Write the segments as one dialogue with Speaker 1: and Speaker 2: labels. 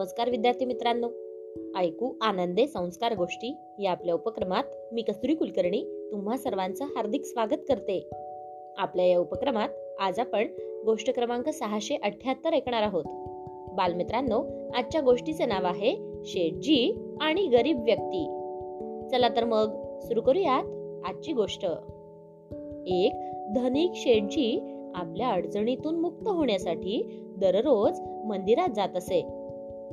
Speaker 1: नमस्कार विद्यार्थी मित्रांनो. ऐकू आनंदे संस्कार गोष्टी या आपल्या उपक्रमात मी कस्तुरी कुलकर्णी तुम्हा सर्वांचं हार्दिक स्वागत करते. आपल्या या उपक्रमात आज आपण गोष्ट क्रमांक सहाशे अठ्याहत्तर ऐकणार आहोत. बालमित्रांनो आजच्या गोष्टीचे नाव आहे शेठजी आणि गरीब व्यक्ती. चला तर मग सुरू करूयात आजची गोष्ट. एक धनिक शेठजी आपल्या अडचणीतून मुक्त होण्यासाठी दररोज मंदिरात जात असे.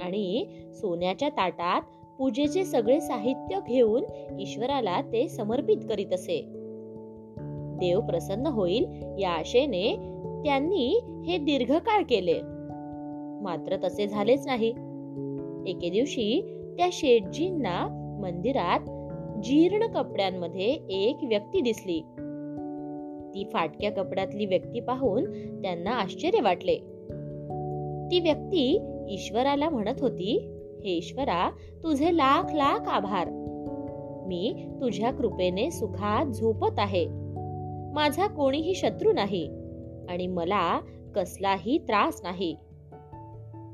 Speaker 1: आणि सोन्याच्या ताटात पूजेचे सगळे साहित्य घेऊन ईश्वराला ते समर्पित करीत असे. देव प्रसन्न होईल या आशेने त्यांनी हे दीर्घकाळ केले. मात्र तसे झालेच नाही. एके दिवशी त्या शेठजींना मंदिरात जीर्ण कपड्यांमध्ये एक व्यक्ती दिसली. ती फाटक्या कपड्यातली व्यक्ती पाहून त्यांना आश्चर्य वाटले. ती व्यक्ती ईश्वराला म्हणत होती हे ईश्वरा तुझे लाख लाख आभार. मी तुझ्या कृपेने सुखात झोपत आहे. माझा कोणीही शत्रू नाही आणि मला कसलाही त्रास नाही.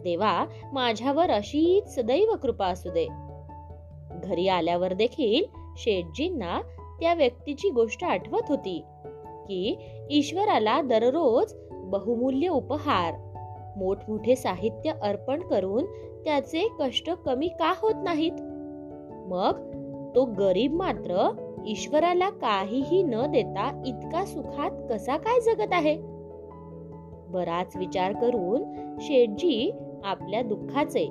Speaker 1: देवा माझ्यावर अशीच सदैव कृपा असू दे. घरी आल्यावर देखील शेठजींना त्या व्यक्तीची गोष्ट आठवत होती की ईश्वराला दररोज बहुमूल्य उपहार मोठमोठे साहित्य अर्पण करून त्याचे कष्ट कमी का होत नाहीत? मग तो गरीब मात्र ईश्वराला काहीही न देता इतका सुखात कसा काय जगत आहे? बराच विचार करून शेठजी आपल्या दुःखाचे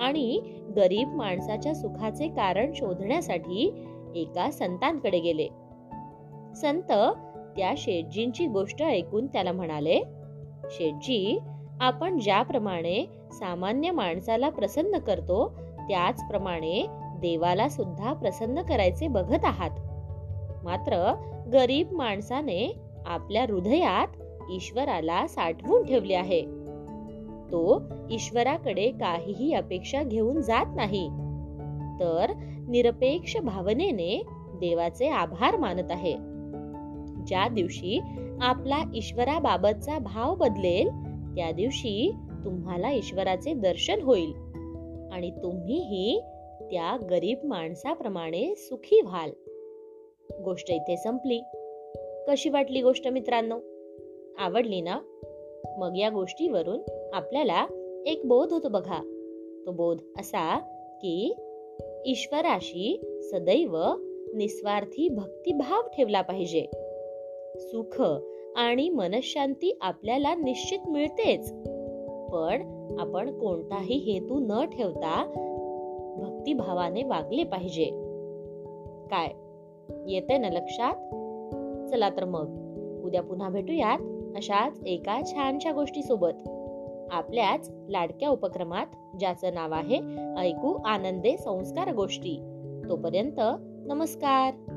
Speaker 1: आणि गरीब माणसाच्या सुखाचे कारण शोधण्यासाठी एका संतांकडे गेले. संत त्या शेठजींची गोष्ट ऐकून त्याला म्हणाले शेठजी आपण ज्याप्रमाणे सामान्य माणसाला प्रसन्न करतो त्याचप्रमाणे देवाला सुद्धा प्रसन्न करायचे बघत आहात. मात्र गरीब माणसाने आपल्या हृदयात ईश्वराला साठवून ठेवले आहे. तो ईश्वराकडे काहीही अपेक्षा घेऊन जात नाही. तर निरपेक्ष भावनेने देवाचे आभार मानत आहे. ज्या दिवशी आपला ईश्वराबाबतचा भाव बदलेल त्या दिवशी तुम्हाला ईश्वराचे दर्शन होईल आणि तुम्हीही त्या गरीब माणसाप्रमाणे सुखी व्हाल. गोष्ट इथे संपली. कशी वाटली गोष्ट मित्रांनो? आवडली ना? मग या गोष्टीवरून आपल्याला एक बोध होतो बघा. तो बोध असा की ईश्वराशी सदैव निस्वार्थी भक्तिभाव ठेवला पाहिजे. सुख आणि मनशांती आपल्याला निश्चित मिळतेच. पण आपण कोणताही हेतू न ठेवता भक्तिभावाने वागले पाहिजे. काय? येते ना लक्षात? चला तर मग. उद्या पुन्हा भेटूयात अशाच एका छानशा गोष्टी सोबत आपल्याच लाडक्या उपक्रमात ज्याचं नाव आहे ऐकू आनंदे संस्कार गोष्टी. तोपर्यंत नमस्कार.